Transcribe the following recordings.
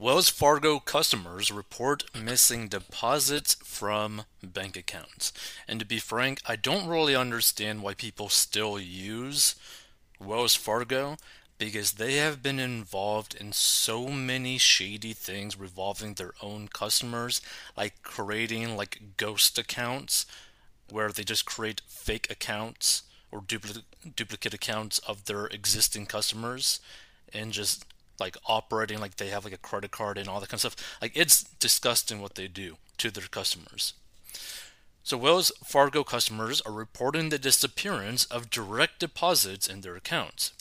Wells Fargo customers report missing deposits from bank accounts. And to be frank, I don't really understand why people still use Wells Fargo because they have been involved in so many shady things revolving their own customers, like creating like ghost accounts where they just create fake accounts or duplicate duplicate accounts of their existing customers and just like operating like they have like a credit card and all that kind of stuff. Like it's disgusting what they do to their customers. So Wells Fargo customers are reporting the disappearance of direct deposits in their accounts.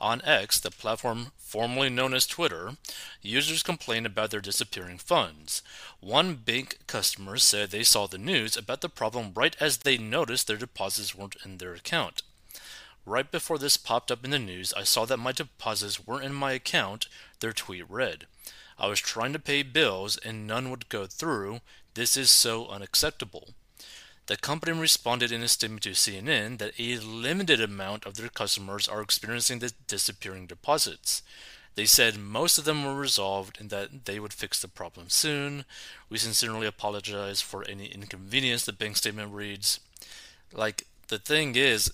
On X, the platform formerly known as Twitter, users complained about their disappearing funds. One bank customer said they saw the news about the problem right as they noticed their deposits weren't in their account. Right before this popped up in the news, I saw that my deposits weren't in my account, their tweet read. I was trying to pay bills and none would go through. This is so unacceptable. The company responded in a statement to CNN that a limited amount of their customers are experiencing the disappearing deposits. They said most of them were resolved and that they would fix the problem soon. We sincerely apologize for any inconvenience, the bank statement reads. Like, the thing is,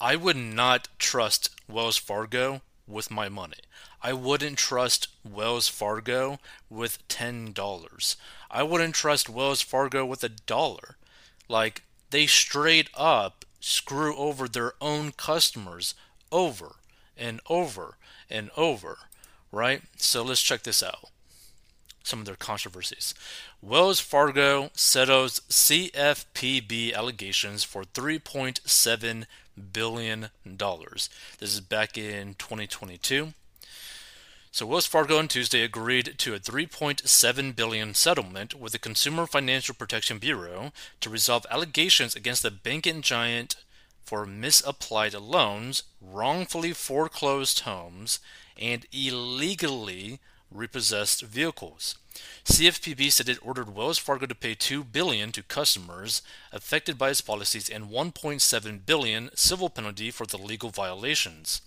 I would not trust Wells Fargo with my money. I wouldn't trust Wells Fargo with $10. I wouldn't trust Wells Fargo with a dollar. Like, they straight up screw over their own customers over and over and over, right? So let's check this out. Some of their controversies. Wells Fargo settles CFPB allegations for 3.7 billion dollars. This is back in 2022. So Wells Fargo on Tuesday agreed to a 3.7 billion settlement with the Consumer Financial Protection Bureau to resolve allegations against the banking giant for misapplied loans, wrongfully foreclosed homes, and illegally repossessed vehicles. CFPB said it ordered Wells Fargo to pay 2 billion to customers affected by its policies and 1.7 billion civil penalty for the legal violations.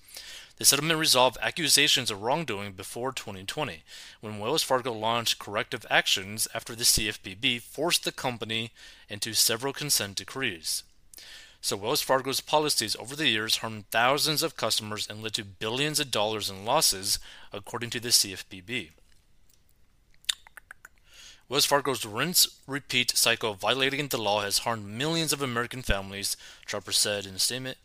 The settlement resolved accusations of wrongdoing before 2020, when Wells Fargo launched corrective actions after the CFPB forced the company into several consent decrees. So Wells Fargo's policies over the years harmed thousands of customers and led to billions of dollars in losses, according to the CFPB. Wells Fargo's rinse repeat cycle of violating the law has harmed millions of American families, Chopra said in a statement.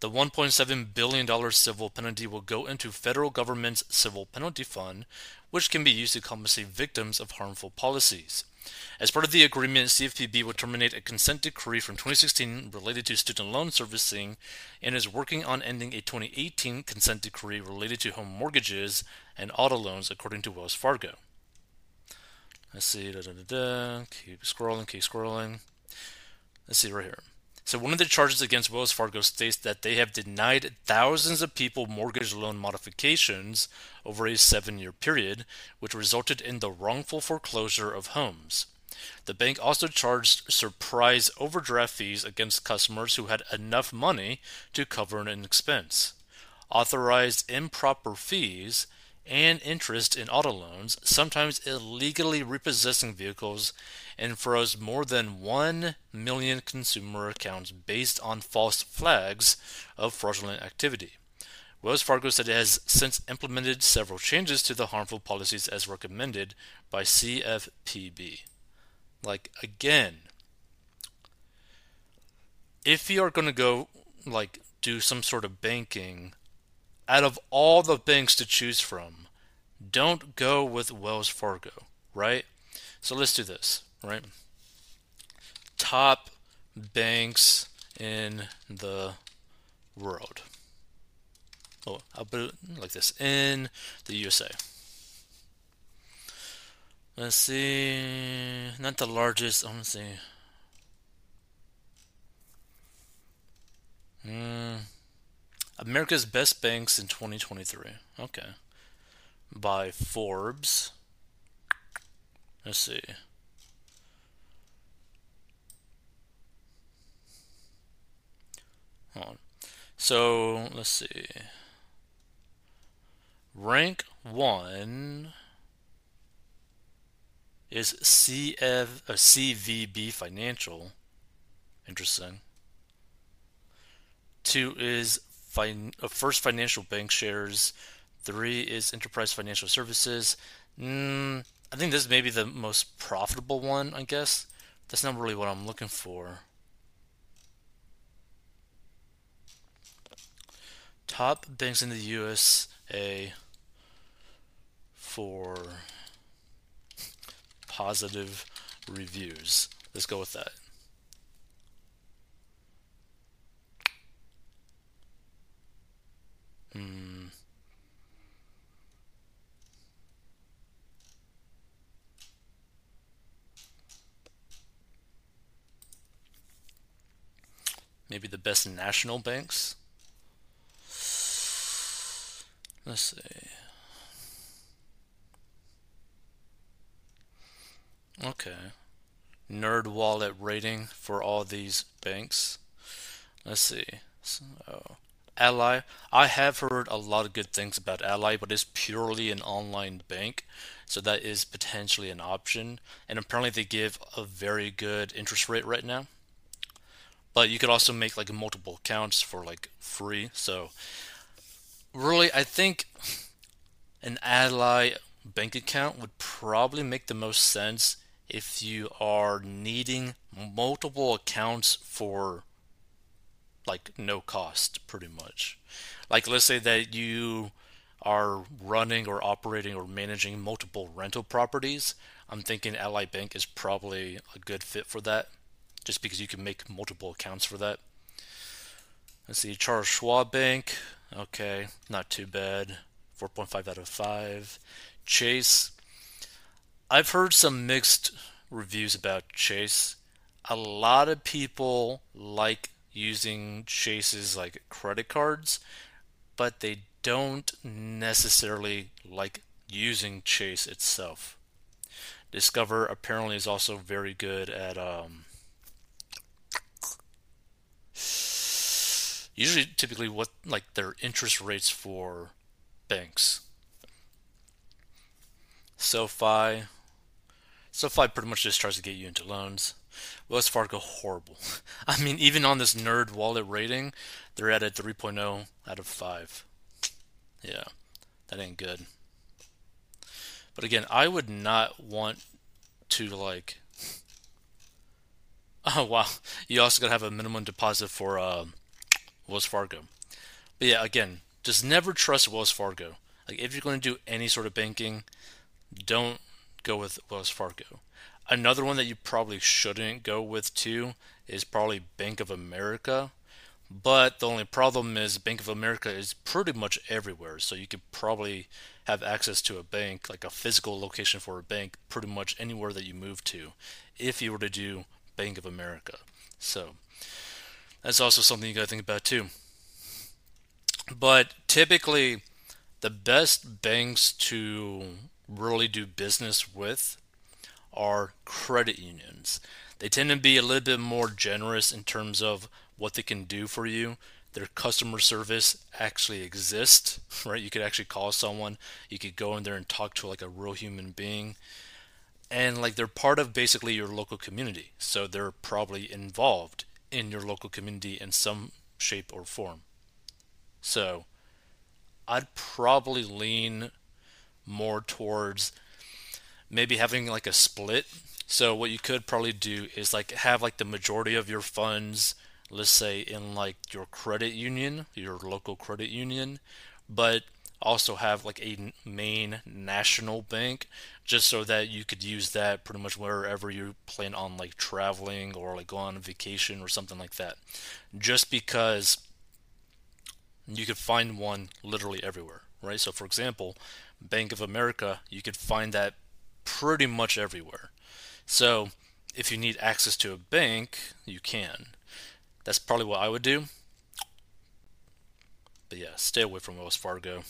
The $1.7 billion civil penalty will go into federal government's civil penalty fund, which can be used to compensate victims of harmful policies. As part of the agreement, CFPB will terminate a consent decree from 2016 related to student loan servicing and is working on ending a 2018 consent decree related to home mortgages and auto loans, according to Wells Fargo. Let's see, da, da, da, da. keep scrolling, keep scrolling. Let's see right here. So, one of the charges against Wells Fargo states that they have denied thousands of people mortgage loan modifications over a seven year period, which resulted in the wrongful foreclosure of homes. The bank also charged surprise overdraft fees against customers who had enough money to cover an expense, authorized improper fees, and interest in auto loans, sometimes illegally repossessing vehicles, and froze more than 1 million consumer accounts based on false flags of fraudulent activity. Wells Fargo said it has since implemented several changes to the harmful policies as recommended by CFPB. Like, again, if you are going to go, like, do some sort of banking out of all the banks to choose from, don't go with Wells Fargo, right? So let's do this, right? Top banks in the world. Oh, I'll put it like this in the USA. Let's see, not the largest. Want to see. America's Best Banks in 2023. Okay. By Forbes. Let's see. Hold on. So, let's see. rank one is CF, uh, CVB Financial. Interesting. Two is fin- uh, First Financial Bank shares. Three is Enterprise Financial Services. Mm, I think this may be the most profitable one, I guess. That's not really what I'm looking for. Top banks in the USA for positive reviews. Let's go with that. Hmm. Maybe the best national banks. Let's see. Okay. NerdWallet rating for all these banks. Let's see. So, Ally. I have heard a lot of good things about Ally, but it's purely an online bank, so that is potentially an option. And apparently, they give a very good interest rate right now. But you could also make like multiple accounts for like free. So, really, I think an Ally bank account would probably make the most sense if you are needing multiple accounts for like no cost pretty much. Like let's say that you are running or operating or managing multiple rental properties i'm thinking ally bank is probably a good fit for that just because you can make multiple accounts for that. Let's see charles schwab bank okay not too bad 4.5 out of 5 chase I've heard some mixed reviews about Chase. A lot of people like using Chase's like credit cards, but they don't necessarily like using Chase itself. Discover apparently is also very good at um, usually typically what like their interest rates for banks. SoFi, SoFi pretty much just tries to get you into loans. Wells Fargo, horrible. I mean, even on this NerdWallet rating, they're at a 3.0 out of 5. Yeah, that ain't good. But again, I would not want to, like. Oh, wow. You also gotta have a minimum deposit for uh, Wells Fargo. But yeah, again, just never trust Wells Fargo. Like, if you're going to do any sort of banking, don't go with Wells Fargo. Another one that you probably shouldn't go with too is probably Bank of America. But the only problem is Bank of America is pretty much everywhere, so you could probably have access to a bank, like a physical location for a bank, pretty much anywhere that you move to, if you were to do Bank of America. So that's also something you got to think about too. But typically, the best banks to really do business with are credit unions. They tend to be a little bit more generous in terms of what they can do for you. Their customer service actually exists, right? You could actually call someone, you could go in there and talk to like a real human being. And like they're part of basically your local community. So they're probably involved in your local community in some shape or form. So I'd probably lean more towards maybe having like a split. So what you could probably do is like have like the majority of your funds, let's say in like your credit union, your local credit union, but also have like a main national bank just so that you could use that pretty much wherever you plan on like traveling or like go on vacation or something like that. Just because you could find one literally everywhere, right? So for example, Bank of America, you could find that pretty much everywhere. So if you need access to a bank, you can. That's probably what I would do. But yeah, stay away from Wells Fargo.